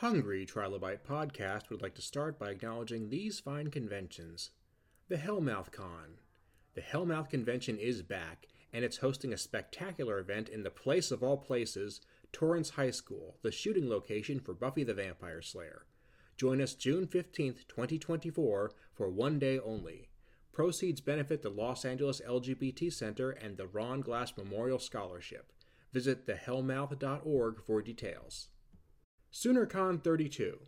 Hungry Trilobite Podcast would like to start by acknowledging these fine conventions. The Hellmouth Con. The Hellmouth Convention is back, and it's hosting a spectacular event in the place of all places, Torrance High School, the shooting location for Buffy the Vampire Slayer. Join us June 15th, 2024, for one day only. Proceeds benefit the Los Angeles LGBT Center and the Ron Glass Memorial Scholarship. Visit thehellmouth.org for details. SoonerCon 32.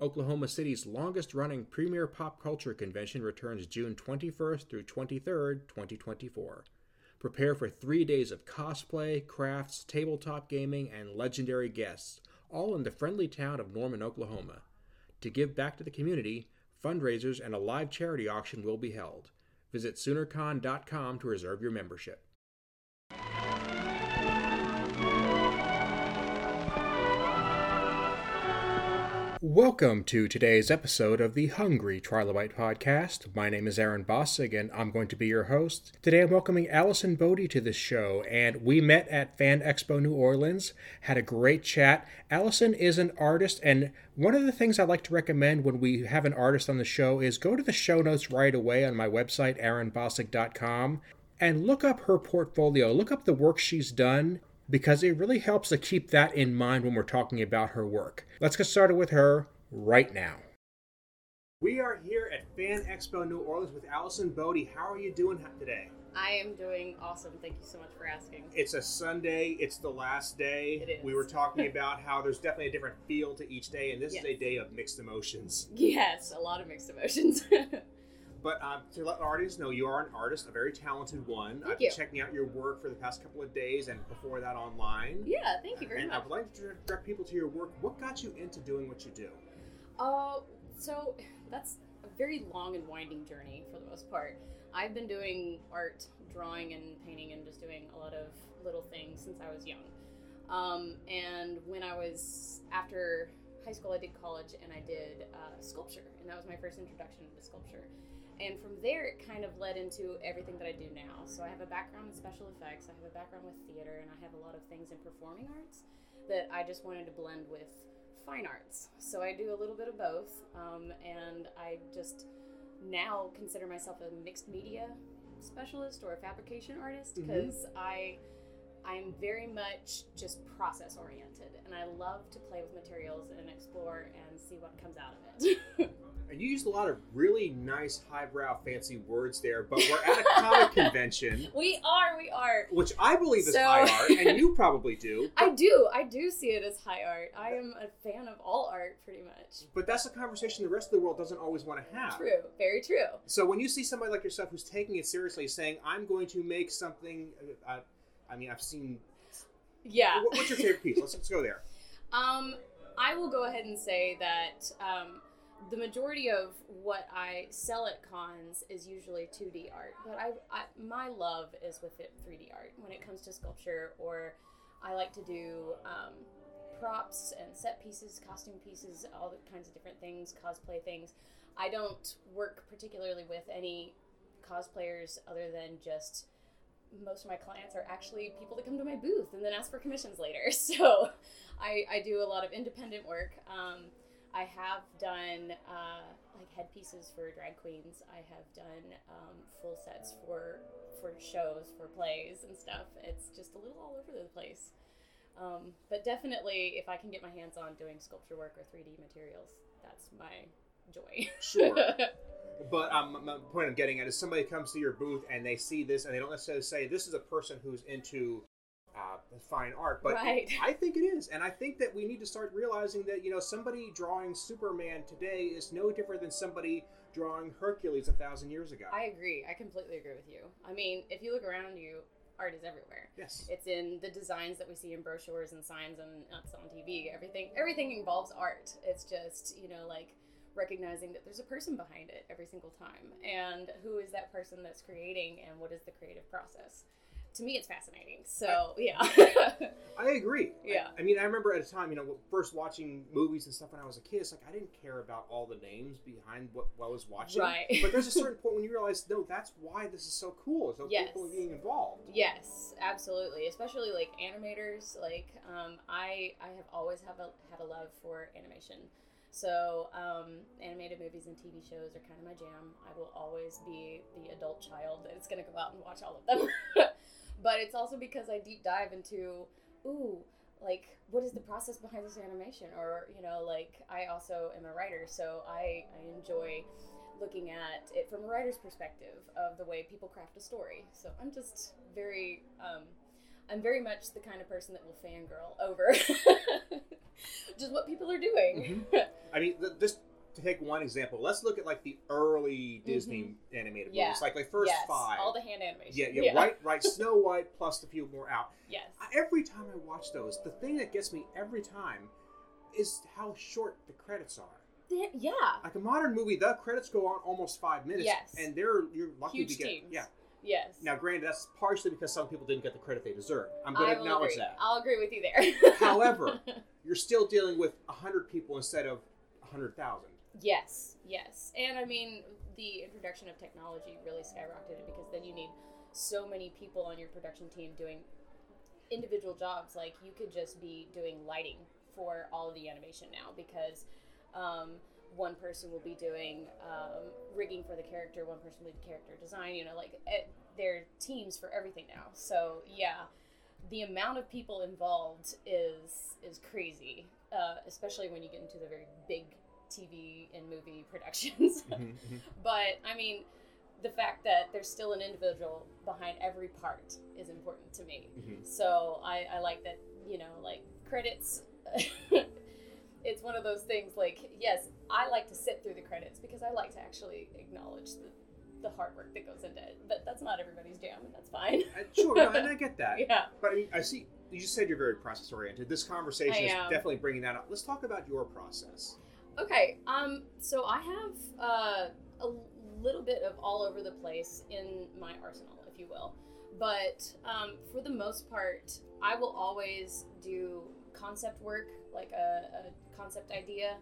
Oklahoma City's longest running premier pop culture convention returns June 21st through 23rd, 2024. Prepare for three days of cosplay, crafts, tabletop gaming, and legendary guests, all in the friendly town of Norman, Oklahoma. To give back to the community, fundraisers and a live charity auction will be held. Visit SoonerCon.com to reserve your membership. Welcome to today's episode of the Hungry Trilobite Podcast. My name is Aaron Bossig, and I'm going to be your host. Today I'm welcoming Allyson Bode to the show, and we met at Fan Expo New Orleans, had a great chat. Allyson is an artist, and one of the things I like to recommend when we have an artist on the show is go to the show notes right away on my website, aaronbossig.com, and look up her portfolio. Look up the work she's done because it really helps to keep that in mind when we're talking about her work. Let's get started with her right now. We are here at Fan Expo New Orleans with Allyson Bode. How are you doing today? I am doing awesome. Thank you so much for asking. It's a Sunday. It's the last day. It is. We were talking about how there's definitely a different feel to each day, and this Yes. is a day of mixed emotions. Yes, a lot of mixed emotions. But um, to let our audience know, you are an artist, a very talented one. Thank I've been checking out your work for the past couple of days, and before that online. yeah, thank you very much. I would like to direct people to your work. What got you into doing what you do? Uh, so that's a very long and winding journey for the most part. I've been doing art, drawing, and painting, and just doing a lot of little things since I was young. Um, and when I was after high school, I did college and I did uh, sculpture, and that was my first introduction to sculpture. And from there, it kind of led into everything that I do now. So I have a background in special effects, I have a background with theater, and I have a lot of things in performing arts that I just wanted to blend with fine arts. So I do a little bit of both, um, and I just now consider myself a mixed media specialist or a fabrication artist because I I'm very much just process oriented, and I love to play with materials and explore and see what comes out of it. And you used a lot of really nice, highbrow, fancy words there, but we're at a comic convention, we are, we are. which I believe is So- high art, and you probably do. I do, I do see it as high art. I am a fan of all art, pretty much. But that's a conversation the rest of the world doesn't always want to have. True, very true. So when you see somebody like yourself who's taking it seriously, saying, "I'm going to make something," uh, I mean, I've seen. Yeah. What- What's your favorite piece? Let's, let's go there. Um, I will go ahead and say that um, the majority of what I sell at cons is usually 2D art, but I, I my love is with it 3D art when it comes to sculpture, or I like to do um, props and set pieces, costume pieces, all kinds of different things, cosplay things. I don't work particularly with any cosplayers other than just most of my clients are actually people that come to my booth and then ask for commissions later. So I, I do a lot of independent work. Um, I have done uh, like headpieces for drag queens. I have done um, full sets for for shows, for plays and stuff. It's just a little all over the place. Um, but definitely, if I can get my hands on doing sculpture work or 3D materials, that's my joy. Sure. But um, my point I'm getting at is somebody comes to your booth and they see this and they don't necessarily say this is a person who's into uh, fine art, but Right. I think it is, and I think that we need to start realizing that you know somebody drawing Superman today is no different than somebody drawing Hercules a thousand years ago. I agree. I completely agree with you. I mean, if you look around you, art is everywhere. yes. It's in the designs that we see in brochures and signs and it's on TV. Everything everything involves art. It's just, you know, like recognizing that there's a person behind it every single time. And who is that person that's creating and what is the creative process? To me, it's fascinating. So yeah, I agree. Yeah. I, I mean, I remember at a time, you know, first watching movies and stuff when I was a kid. It's like I didn't care about all the names behind what, what I was watching. Right. But there's a certain point when you realize, no, that's why this is so cool. So Yes. people are being involved. yes, absolutely. Especially like animators. Like um, I I have always have a, had a love for animation. So um, animated movies and TV shows are kind of my jam. I will always be the adult child that's going to go out and watch all of them. but it's also because I deep dive into, ooh, like what is the process behind this animation? Or you know, like I also am a writer, so I I enjoy looking at it from a writer's perspective of the way people craft a story. So I'm just very, um, I'm very much the kind of person that will fangirl over just what people are doing. I mean, th- to take one example, let's look at like the early Disney animated Mm-hmm. Yeah. movies, like the first yes, five. all the hand animation. yeah, yeah, right, right. Snow White plus the few more out. Yes. Every time I watch those, the thing that gets me every time is how short the credits are. Yeah. Like a modern movie, the credits go on almost five minutes. Yes. And they're you're lucky Huge to get teams. yeah. Yes. Now, granted, that's partially because some people didn't get the credit they deserve. I'm going to acknowledge agree. that. I'll agree with you there. However, you're still dealing with hundred people instead of hundred thousand. Yes, yes. And I mean, the introduction of technology really skyrocketed because then you need so many people on your production team doing individual jobs. Like, you could just be doing lighting for all of the animation now because um, one person will be doing um, rigging for the character, one person will be character design, you know, like, it, they're teams for everything now. So, yeah. The amount of people involved is is crazy, uh, especially when you get into the very big TV and movie productions. but I mean, the fact that there's still an individual behind every part is important to me. Mhm. So I, I like that, you know, like credits. it's one of those things like, yes, I like to sit through the credits because I like to actually acknowledge the, the hard work that goes into it. But that's not everybody's jam, and that's fine. Uh, sure, no, and I get that. yeah. But I, mean, I see you just said you're very process oriented. This conversation is definitely bringing that up. Let's talk about your process. Okay, um, so I have uh, a little bit of all over the place in my arsenal, if you will. But um, for the most part, I will always do concept work, like a, a concept idea,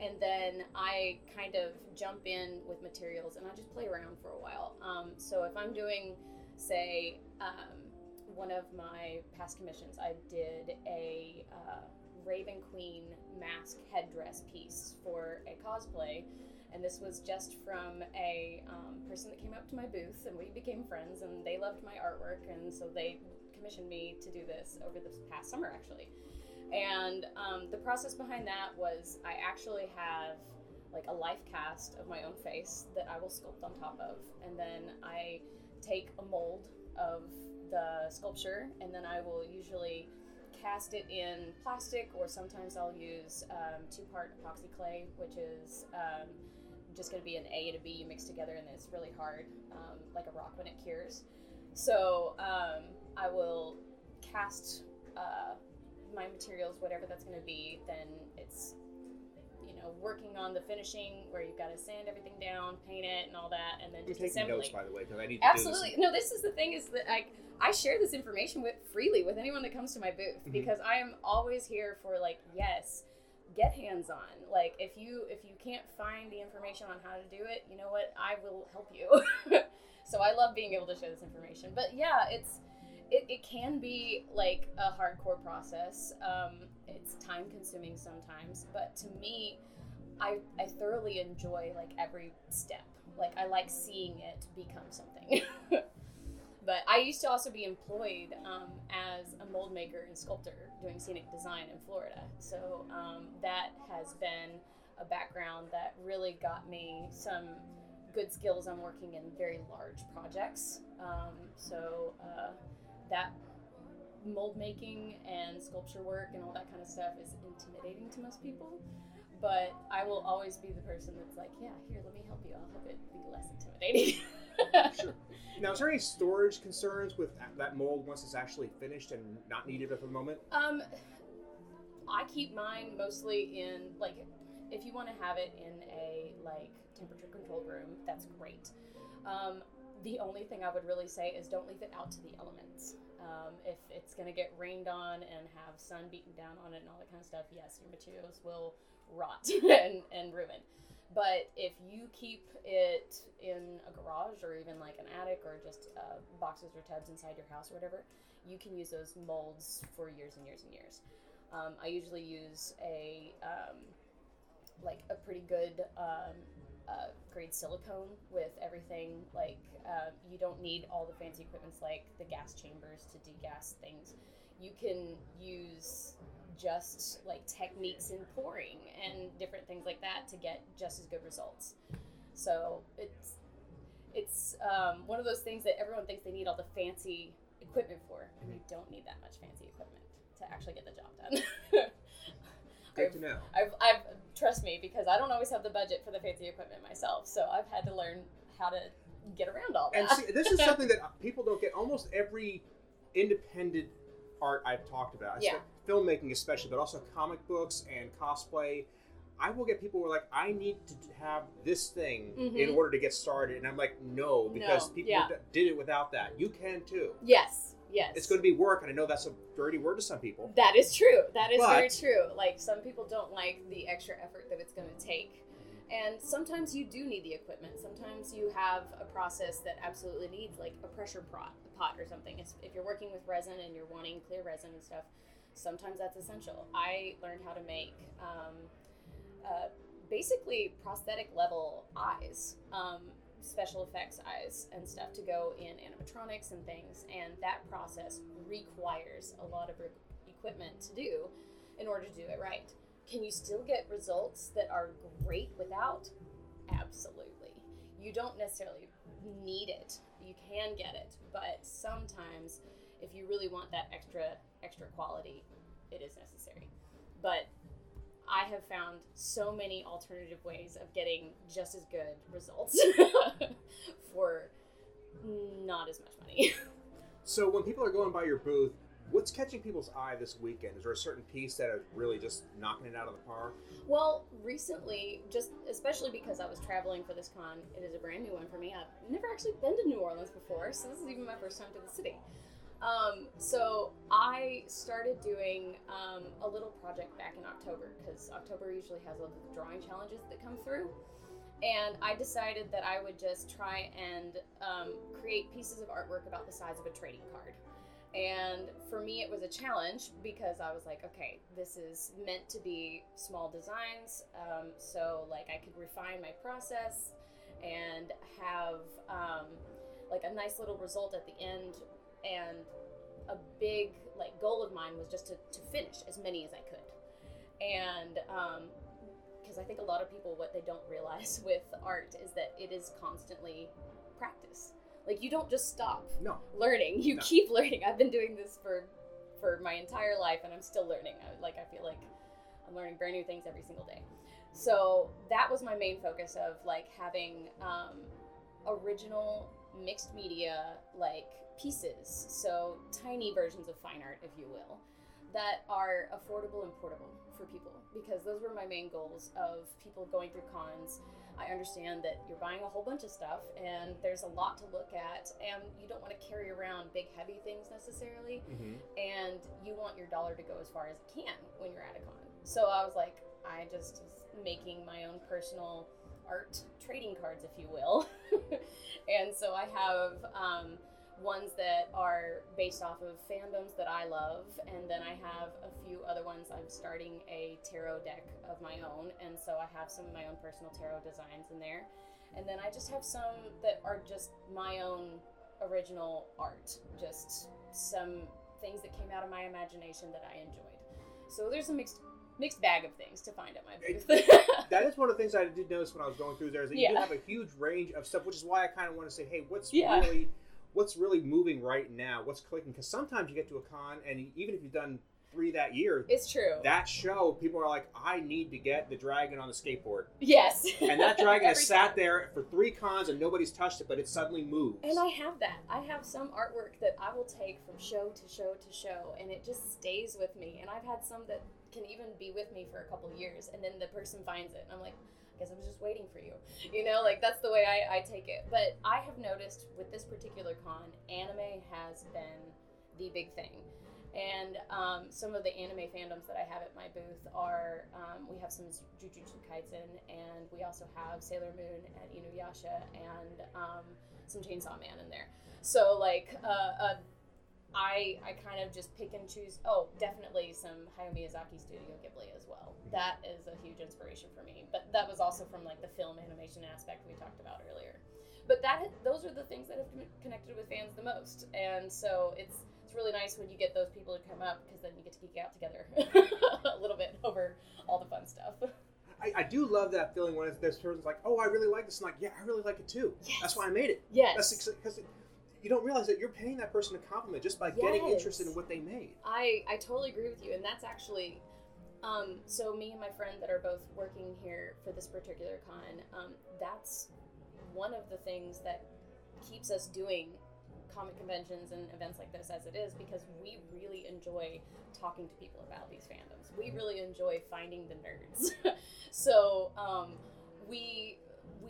and then I kind of jump in with materials and I just play around for a while. Um, so if I'm doing, say, um, one of my past commissions, I did a uh, Raven Queen mask headdress piece for a cosplay. And this was just from a um, person that came up to my booth, and we became friends, and they loved my artwork, and so they commissioned me to do this over this past summer, actually. And um, the process behind that was I actually have like a life cast of my own face that I will sculpt on top of, and then I take a mold of the sculpture, and then I will usually cast it in plastic, or sometimes I'll use um, two part epoxy clay, which is um, just going to be an A and a B mixed together, and it's really hard, um, like a rock when it cures. So um, I will cast uh, my materials, whatever that's going to be, then it's you know working on the finishing where you've got to sand everything down, paint it, and all that, and then I'm just taking assembling. notes, by the way, because I need to Absolutely. No, this is the thing is that I I share this information with freely with anyone that comes to my booth Mhm. because I am always here for like yes, get hands on. Like if you if you can't find the information on how to do it, you know what? I will help you. so I love being able to share this information. But yeah, it's it, it can be like a hardcore process. Um, it's time consuming sometimes, but to me, I, I thoroughly enjoy like every step. Like I like seeing it become something. but I used to also be employed um, as a mold maker and sculptor doing scenic design in Florida. So um, that has been a background that really got me some good skills on working in very large projects. Um, so uh, that mold making and sculpture work and all that kind of stuff is intimidating to most people. But I will always be the person that's like, yeah, here, let me help you. I'll help it be less intimidating. Sure. Now, is there any storage concerns with that mold once it's actually finished and not needed at the moment? Um, I keep mine mostly in like, if you want to have it in a like temperature controlled room, that's great. Um, the only thing I would really say is don't leave it out to the elements. Um, if it's going to get rained on and have sun beaten down on it and all that kind of stuff, yes, your materials will rot and, and ruin. But if you keep it in a garage or even like an attic or just uh, boxes or tubs inside your house or whatever, you can use those molds for years and years and years. Um, I usually use a um, like a pretty good um, uh, grade silicone with everything. Like uh, you don't need all the fancy equipments like the gas chambers to degas things. You can use just like techniques in pouring and different things like that to get just as good results. So it's it's um, one of those things that everyone thinks they need all the fancy equipment for, and you don't need that much fancy equipment to actually get the job done. Good to know. I've, I've trust me because I don't always have the budget for the fancy equipment myself, so I've had to learn how to get around all that. And see, this is something that people don't get. Almost every independent art I've talked about, Yeah. filmmaking especially, but also comic books and cosplay. I will get people who are like, I need to have this thing in Mhm. order to get started, and I'm like, no, because No, people yeah. did it without that. You can too. yes, yes, It's going to be work, and I know that's a dirty word to some people. That is true. That is very true. Like some people don't like the extra effort that it's going to take. And sometimes you do need the equipment. Sometimes you have a process that absolutely needs like a pressure pot, pot or something. If you're working with resin and you're wanting clear resin and stuff, sometimes that's essential. I learned how to make um, uh, basically prosthetic level eyes, um, special effects eyes and stuff to go in animatronics and things. And that process requires a lot of re- equipment to do in order to do it right. Can you still get results that are great without? Absolutely. You don't necessarily need it. You can get it, but sometimes if you really want that extra extra quality, it is necessary. But I have found so many alternative ways of getting just as good results for not as much money. So when people are going by your booth, what's catching people's eye this weekend? Is there a certain piece that is really just knocking it out of the park? Well, recently, just especially because I was traveling for this con, it is a brand new one for me. I've never actually been to New Orleans before, so this is even my first time to the city. Um, so I started doing um, a little project back in October because October usually has a lot of drawing challenges that come through. And I decided that I would just try and um, create pieces of artwork about the size of a trading card. And for me, it was a challenge because I was like, okay, this is meant to be small designs. Um, so, like, I could refine my process and have um, like a nice little result at the end. And a big like goal of mine was just to, to finish as many as I could. And because I think a lot of people, what they don't realize with art is that it is constantly practice. Like, you don't just stop No. learning. You No. keep learning. I've been doing this for for my entire life, and I'm still learning. I, like I feel like I'm learning brand new things every single day. So that was my main focus of like having um, original mixed media like pieces. So tiny versions of fine art, if you will, that are affordable and portable for people because those were my main goals of people going through cons. I understand that you're buying a whole bunch of stuff and there's a lot to look at, and you don't want to carry around big, heavy things necessarily. Mm-hmm. And you want your dollar to go as far as it can when you're at a con. So I was like, I just was making my own personal art trading cards, if you will. and so I have um, ones that are based off of fandoms that I love, and then I have a few other ones. I'm starting a tarot deck of my own, and so I have some of my own personal tarot designs in there. And then I just have some that are just my own original art, just some things that came out of my imagination that I enjoyed. So there's a mixed mixed bag of things to find at my booth. That is one of the things I did notice when I was going through there is that you do have a huge range of stuff, which is why I kind of want to say, hey, what's Yeah. really what's really moving right now? What's clicking? Because sometimes you get to a con, and even if you've done three that year, it's true. that show, people are like, I need to get the dragon on the skateboard. yes. And that dragon has sat time. there for three cons and nobody's touched it, but it suddenly moves. And I have that. I have some artwork that I will take from show to show to show, and it just stays with me. And I've had some that can even be with me for a couple years, and then the person finds it, and I'm like, i guess I was just waiting for you. You know, like that's the way I, I take it. But I have noticed with this particular con, anime has been the big thing. And um, some of the anime fandoms that I have at my booth are um, we have some Jujutsu Kaisen, and we also have Sailor Moon and Inuyasha, and um, some Chainsaw Man in there. So like uh, uh, I I kind of just pick and choose. Oh, definitely some Hayao Miyazaki Studio Ghibli as well. That is a huge inspiration for me. But that was also from like the film animation aspect we talked about earlier. But that those are the things that have connected with fans the most, and so it's it's really nice when you get those people to come up because then you get to geek out together a little bit over all the fun stuff. I, I do love that feeling when there's person's like, "Oh, I really like this," and like, "Yeah, I really like it too." Yes. That's why I made it. Yes. That's because you don't realize that you're paying that person a compliment just by getting interested in what they made. I I totally agree with you, and that's actually. Um, so me and my friend that are both working here for this particular con, um, that's one of the things that keeps us doing comic conventions and events like this as it is because we really enjoy talking to people about these fandoms. We really enjoy finding the nerds. so um, we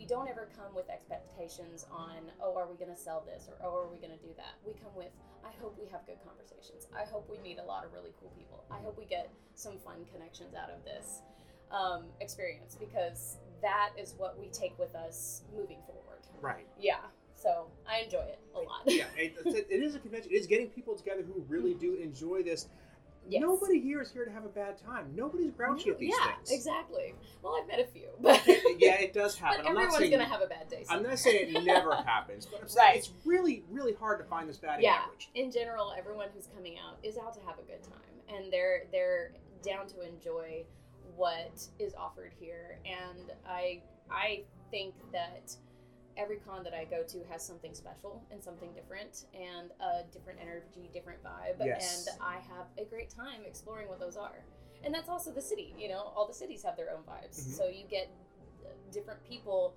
we don't ever come with expectations on oh are we going to sell this or oh are we going to do that. We come with I hope we have good conversations. I hope we meet a lot of really cool people. I hope we get some fun connections out of this um, experience because that is what we take with us moving forward. Right. Yeah. So I enjoy it a lot. Yeah, it, it is a convention. It is getting people together who really do enjoy this. Yes. Nobody here is here to have a bad time. Nobody's grouchy at these yeah, things. exactly. Well, I've met a few, but yeah, it does happen. but I'm not everyone's saying gonna have a bad day. I'm not saying it never happens, but I'm saying Right. it's really, really hard to find this batting yeah. average. In general, everyone who's coming out is out to have a good time, and they're they're down to enjoy what is offered here. And I I think that every con that I go to has something special and something different and a different energy, different vibe. Yes. And I have a great time exploring what those are. And that's also the city, you know, all the cities have their own vibes. Mhm. So you get different people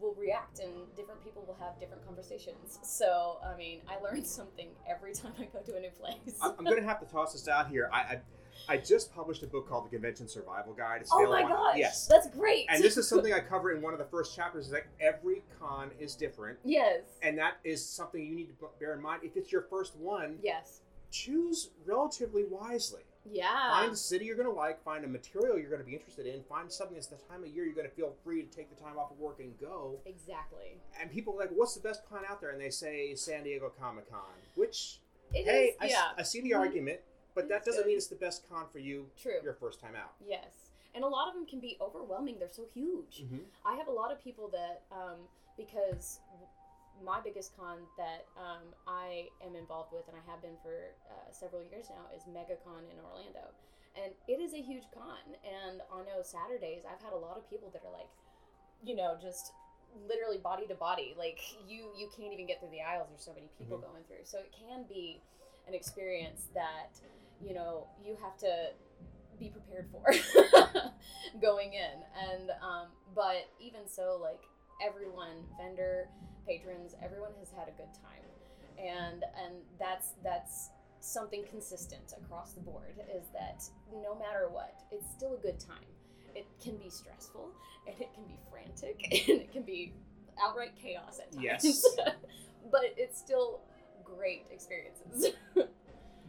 will react and different people will have different conversations. So, I mean, I learn something every time I go to a new place. I'm, I'm going to have to toss this out here. I, I I just published a book called The Convention Survival Guide. It's oh my gosh. Yes. That's great. And this is something I cover in one of the first chapters. Is like every con is different, Yes. and that is something you need to bear in mind. If it's your first one, Yes. choose relatively wisely. Yeah. Find a city you're going to like. Find a material you're going to be interested in. Find something that's the time of year you're going to feel free to take the time off of work and go. Exactly. And people are like, "What's the best con out there?" And they say San Diego Comic Con. Which, It hey, is- I, yeah. I see the Mhm. argument, but that doesn't good. mean it's the best con for you True. your first time out. Yes. And a lot of them can be overwhelming. They're so huge. Mm-hmm. I have a lot of people that, um, because my biggest con that um, I am involved with and I have been for uh, several years now is MegaCon in Orlando. And it is a huge con. And on those Saturdays, I've had a lot of people that are like, you know, just literally body to body. Like you, you can't even get through the aisles. There's so many people Mhm. going through. So it can be an experience that, you know, you have to be prepared for going in. And um, but even so, like everyone, vendor, patrons, everyone has had a good time, and and that's that's something consistent across the board is that no matter what, it's still a good time. It can be stressful and it can be frantic and it can be outright chaos at times. Yes. but it's still great experiences.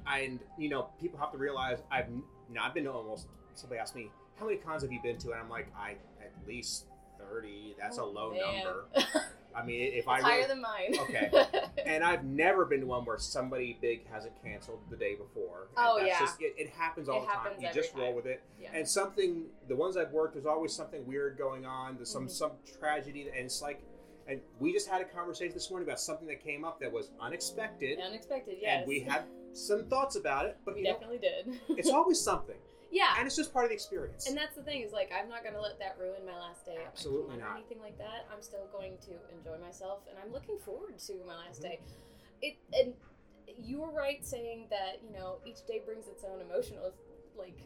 And you know, people have to realize I've n- you know I've been to almost. Somebody asked me how many cons have you been to, and I'm like, I at least thirty. That's a low Oh, Man. number. I mean, if It's I higher really, than mine. Okay. and I've never been to one where somebody big hasn't canceled the day before. Oh, yeah. just, it, it happens all It the time. You just roll time. with it. yeah. And something, the ones I've worked, there's always something weird going on. There's some Mhm. some tragedy, and it's like, and we just had a conversation this morning about something that came up that was unexpected, Unexpected, yes. and we had some thoughts about it. But you know, definitely did. it's always something, yeah. and it's just part of the experience. And that's the thing is like I'm not gonna let that ruin my last day. Absolutely not. anything like that. I'm still going to enjoy myself, and I'm looking forward to my last Mhm. day. It and you were right saying that you know each day brings its own emotional like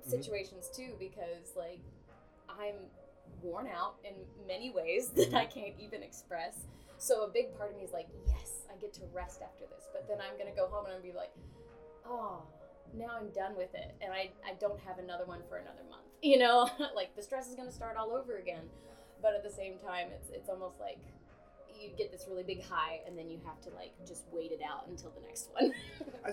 Mm-hmm. situations too because like I'm worn out in many ways that I can't even express. So a big part of me is like, yes, I get to rest after this. But then I'm gonna go home and I'm gonna be like, oh, now I'm done with it, and I I don't have another one for another month. you know, like the stress is going to start all over again. But at the same time, it's it's almost like you get this really big high, and then you have to like just wait it out until the next one.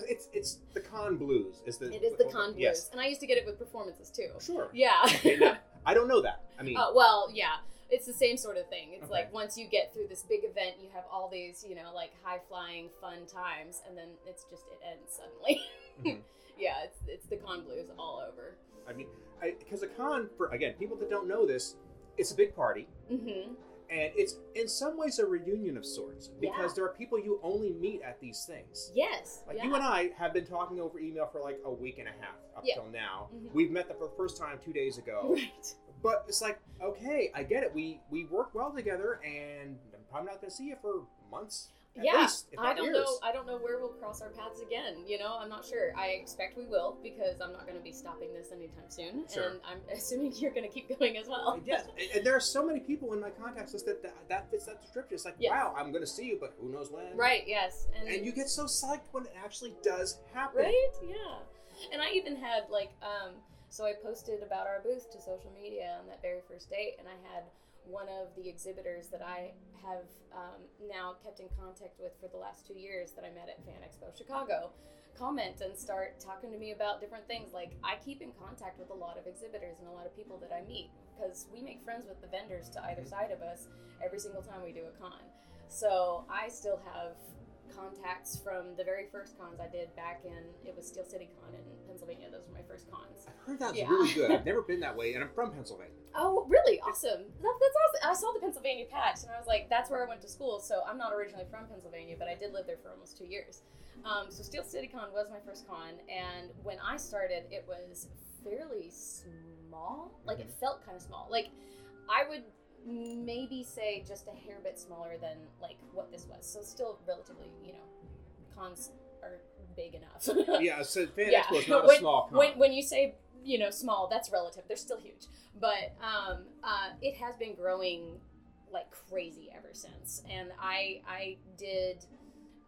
It's it's the con blues. Is the it is the con blues, Yes, and I used to get it with performances too. sure. Yeah. Okay, now, I don't know that. I mean, Uh, well, yeah, it's the same sort of thing. It's Okay. like once you get through this big event, you have all these, you know, like high flying, fun times, and then it's just it ends suddenly. Mhm. yeah, it's it's the con blues all over. I mean, because a con for again people that don't know this, it's a big party. Mm-hmm. and it's in some ways a reunion of sorts because Yeah. there are people you only meet at these things. Yes. Like yeah. you and I have been talking over email for like a week and a half up Yeah. till now. Mhm. We've met them for the first time two days ago, Right. But it's like okay, I get it. We we work well together, and I'm probably not going to see you for months. At yeah. least, if I don't years. know. I don't know where we'll cross our paths again. You know, I'm not sure. I expect we will because I'm not going to be stopping this anytime soon, Sure. and I'm assuming you're going to keep going as well. Yes, and- and there are so many people in my contacts list that that, that fits that description. It's like, Yes. wow, I'm going to see you, but who knows when? Right. Yes. And And you get so psyched when it actually does happen. Right? Yeah. And I even had like um so I posted about our booth to social media on that very first date and I had one of the exhibitors that I have um, now kept in contact with for the last two years that I met at Fan Expo Chicago comment and start talking to me about different things. Like I keep in contact with a lot of exhibitors and a lot of people that I meet because we make friends with the vendors to either side of us every single time we do a con. So I still have contacts from the very first cons I did back in it was Steel City Con in Pennsylvania. Those were my first cons. I've heard that's Yeah. really good. I've never been that way, and I'm from Pennsylvania. Oh, really? Awesome. That, that's awesome. I saw the Pennsylvania patch and I was like, that's where I went to school. So I'm not originally from Pennsylvania, but I did live there for almost two years. Um, so Steel City Con was my first con, and when I started, it was fairly small. Like it felt kind of small. Like I would maybe say just a hair bit smaller than like what this was. So still relatively, you know, cons are big enough. Yeah, so Fan Yeah. Expo is not a When- small con. when, when you say you know small that's relative they're still huge but um, uh, it has been growing like crazy ever since and i i did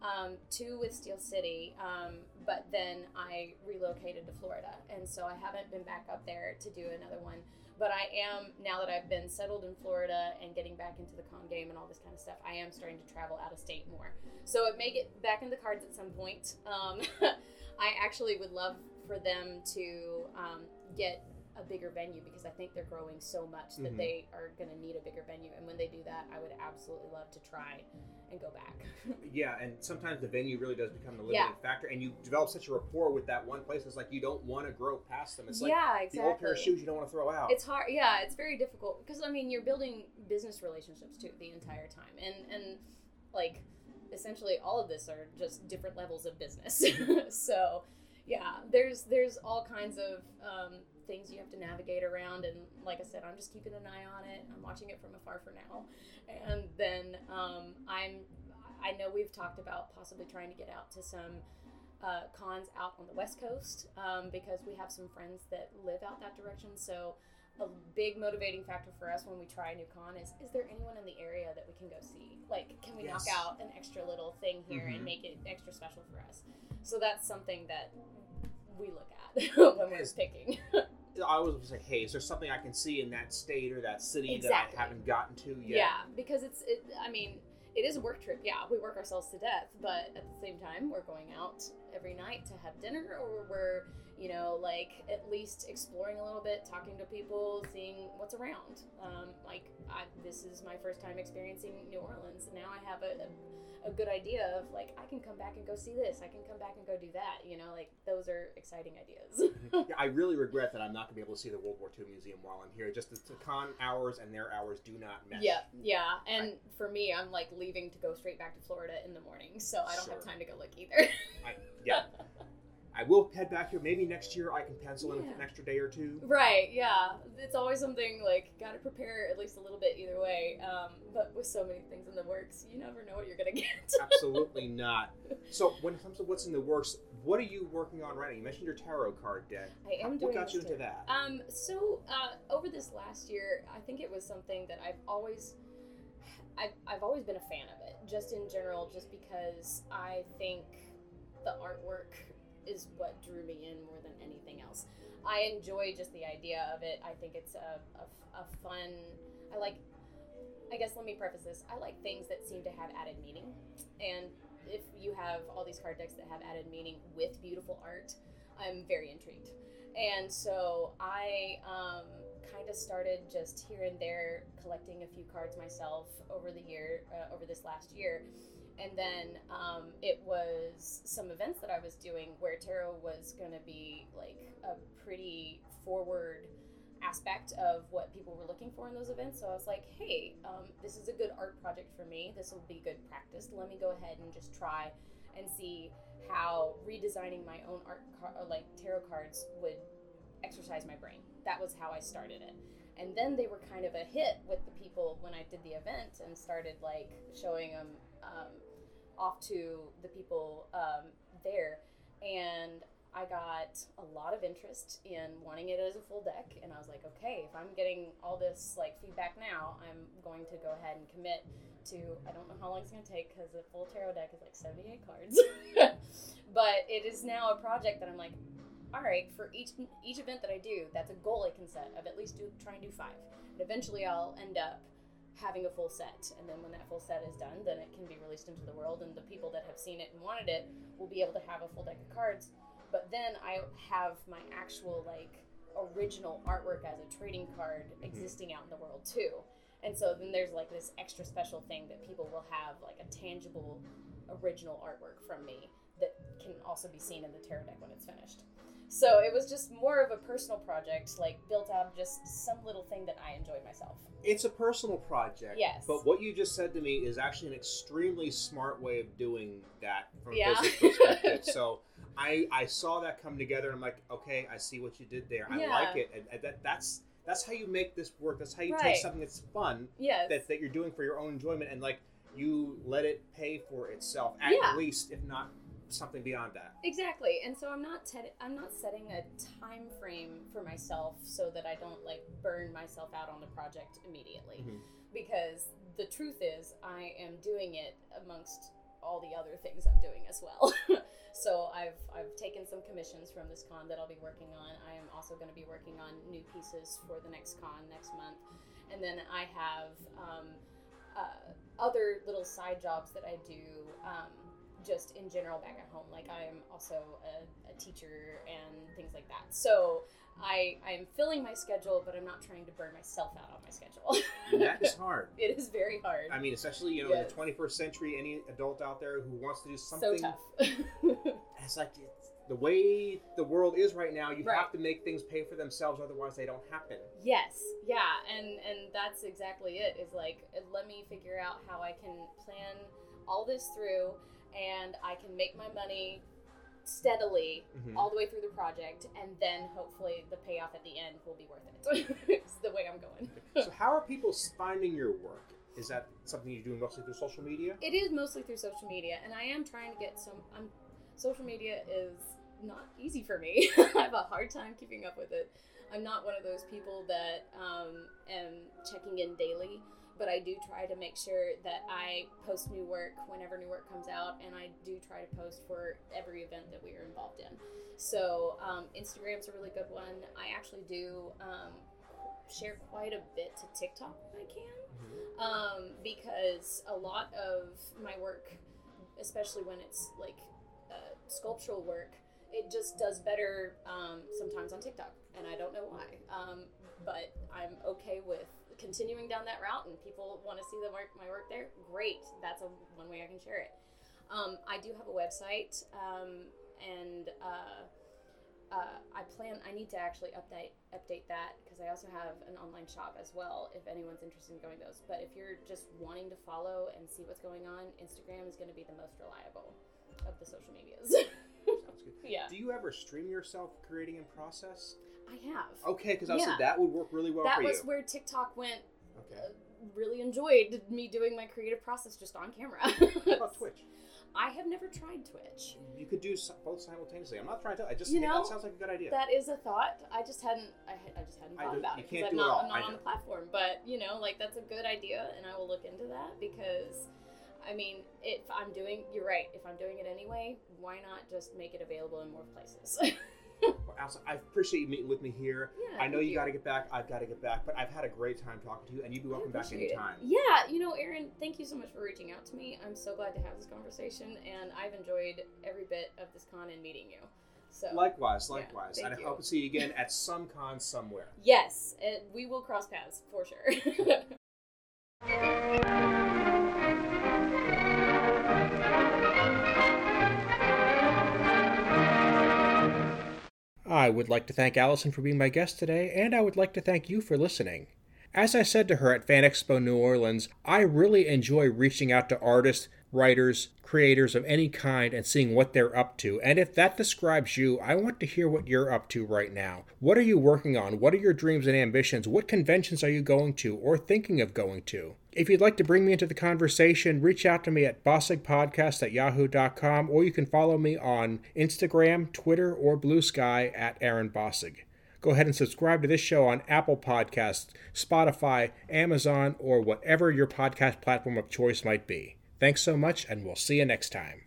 um, two with steel city um, but then i relocated to florida and so i haven't been back up there to do another one but i am now that i've been settled in florida and getting back into the con game and all this kind of stuff i am starting to travel out of state more. So it may get back in the cards at some point. Um, I actually would love for them to um, get a bigger venue because I think they're growing so much that Mhm. they are going to need a bigger venue. And when they do that, I would absolutely love to try and go back. Yeah, and sometimes the venue really does become the limiting Yeah. factor, and you develop such a rapport with that one place. It's like you don't want to grow past them. It's like yeah, the old pair of shoes you don't want to throw out. It's hard. Yeah, it's very difficult because I mean you're building business relationships too the entire time, and and like essentially all of this are just different levels of business. so yeah, there's there's all kinds of um, things you have to navigate around, and like I said, I'm just keeping an eye on it. I'm watching it from afar for now, and then um, I'm I know we've talked about possibly trying to get out to some uh, cons out on the West Coast um, because we have some friends that live out that direction. So a big motivating factor for us when we try a new con is is there anyone in the area that we can go see? Like, can we knock out an extra little thing here Mhm. and make it extra special for us? So that's something that we look at when we're picking. I always was like, hey, is there something I can see in that state or that city Exactly. that I haven't gotten to yet? Yeah, because it's it. I mean, it is a work trip. Yeah, we work ourselves to death, but at the same time, we're going out every night to have dinner, or we're you know like at least exploring a little bit, talking to people, seeing what's around. Um, like I, this is my first time experiencing New Orleans. and Now I have a, a a good idea of like I can come back and go see this. I can come back and go do that. You know, like those are exciting ideas. Yeah, I really regret that I'm not going to be able to see the World War II museum while I'm here. Just the, the con hours and their hours do not mesh. Yeah, yeah. And for me, I'm like leaving to go straight back to Florida in the morning, so I don't have time to go look either. I, yeah. I will head back here. Maybe next year I can pencil in an extra day or two. right, yeah. It's always something like, gotta prepare at least a little bit either way. Um, but with so many things in the works, you never know what you're gonna get. Absolutely not. So, when it comes to what's in the works, what are you working on right now? You mentioned your tarot card deck. I am What doing got you into that? Um, so uh, over this last year, I think it was something that I've always, I've, I've always been a fan of it, just in general, just because I think the artwork is what drew me in more than anything else. I enjoy just the idea of it. I think it's a, a, a fun. I like. I guess let me preface this. I like things that seem to have added meaning, and if you have all these card decks that have added meaning with beautiful art, I'm very intrigued. And so I um, kind of started just here and there collecting a few cards myself over the year, uh, over this last year. And then um, it was some events that I was doing where tarot was going to be like a pretty forward aspect of what people were looking for in those events. So I was like, hey, um, this is a good art project for me. This will be good practice. Let me go ahead and just try and see how redesigning my own art car- like tarot cards would exercise my brain. That was how I started it. And then they were kind of a hit with the people when I did the event and started like showing them um, off to the people um, there. And I got a lot of interest in wanting it as a full deck, and I was like, okay, if I'm getting all this like feedback now, I'm going to go ahead and commit to. I don't know how long it's going to take because a full tarot deck is like 78 cards, but it is now a project that I'm like, all right, for each each event that I do, that's a goal I can set of at least do try and do five, and eventually I'll end up having a full set, and then when that full set is done, then it can be released into the world, and the people that have seen it and wanted it will be able to have a full deck of cards but then I have my actual like original artwork as a trading card mm-hmm. existing out in the world too. And so then there's like this extra special thing that people will have like a tangible original artwork from me that can also be seen in the tarot deck when it's finished. So it was just more of a personal project, like built out of just some little thing that I enjoyed myself. It's a personal project. Yes. But what you just said to me is actually an extremely smart way of doing that from Yeah. a business perspective. so I I saw that come together. and I'm like, okay, I see what you did there. I Yeah. like it. And, and that that's that's how you make this work. That's how you Right. take something that's fun Yes. that, that you're doing for your own enjoyment and like you let it pay for itself at Yeah. least, if not something beyond that. Exactly, and so I'm not te- I'm not setting a time frame for myself so that I don't like burn myself out on the project immediately, Mhm. because the truth is I am doing it amongst all the other things I'm doing as well. so I've I've taken some commissions from this con that I'll be working on. I am also going to be working on new pieces for the next con next month, and then I have um, uh, other little side jobs that I do. Um, just in general back at home. Like I am also a, a teacher and things like that. So I I am filling my schedule, but I'm not trying to burn myself out on my schedule. That is hard. it is very hard. I mean, especially you know Yes. in the 21st century, any adult out there who wants to do something. so tough. it's like it's, the way the world is right now. You Right. have to make things pay for themselves, otherwise they don't happen. yes, yeah, and and that's exactly it. Is like let me figure out how I can plan all this through, and I can make my money steadily Mhm. all the way through the project, and then hopefully the payoff at the end will be worth it. it's the way I'm going. so, how are people finding your work? Is that something you're doing mostly through social media? It is mostly through social media, and I am trying to get some. I'm, social media is not easy for me. I have a hard time keeping up with it. I'm not one of those people that um, am checking in daily, but I do try to make sure that I post new work whenever new work comes out, and I do try to post for every event that we are involved in. So um, Instagram's a really good one. I actually do um, share quite a bit to TikTok when I can um, because a lot of my work, especially when it's like uh, sculptural work, it just does better um, sometimes on TikTok, and I don't know why. Um, but I'm okay with continuing down that route, and people want to see the work, my work there. Great, that's a one way I can share it. Um, I do have a website, um, and uh, uh, I plan. I need to actually update update that because I also have an online shop as well. If anyone's interested in going those, but if you're just wanting to follow and see what's going on, Instagram is going to be the most reliable of the social medias. Sounds good. yeah, Do you ever stream yourself creating in process? I have. Okay, because I Yeah. said that would work really well that was you. where TikTok went. Okay. Uh, really enjoyed me doing my creative process just on camera. What about Twitch? I have never tried Twitch. You could do both simultaneously. I'm not trying to. I just You think know, that sounds like a good idea. That is a thought. I just hadn't. I, I just hadn't thought about it can't I'm not. I'm not on the platform, but you know, like that's a good idea, and I will look into that because I mean, if I'm doing, you're right. If I'm doing it anyway, why not just make it available in more places? Allyson, I appreciate you meeting with me here. Yeah, I know you you. got to get back. I've got to get back, but I've had a great time talking to you, and you'd be welcome back appreciate it. anytime. Yeah, you know, Aaron, thank you so much for reaching out to me. I'm so glad to have this conversation, and I've enjoyed every bit of this con and meeting you. So Likewise, likewise, thank and I hope to see you again at some con somewhere. yes, it, we will cross paths for sure. I would like to thank Allyson for being my guest today, and I would like to thank you for listening. As I said to her at Fan Expo New Orleans, I really enjoy reaching out to artists, writers, creators of any kind and seeing what they're up to. And if that describes you, I want to hear what you're up to right now. What are you working on? What are your dreams and ambitions? What conventions are you going to or thinking of going to? If you'd like to bring me into the conversation, reach out to me at bossigpodcast at yahoo.com or you can follow me on Instagram, Twitter, or Blue Sky at Aaron Bossig. Go ahead and subscribe to this show on Apple Podcasts, Spotify, Amazon, or whatever your podcast platform of choice might be. Thanks so much, and we'll see you next time.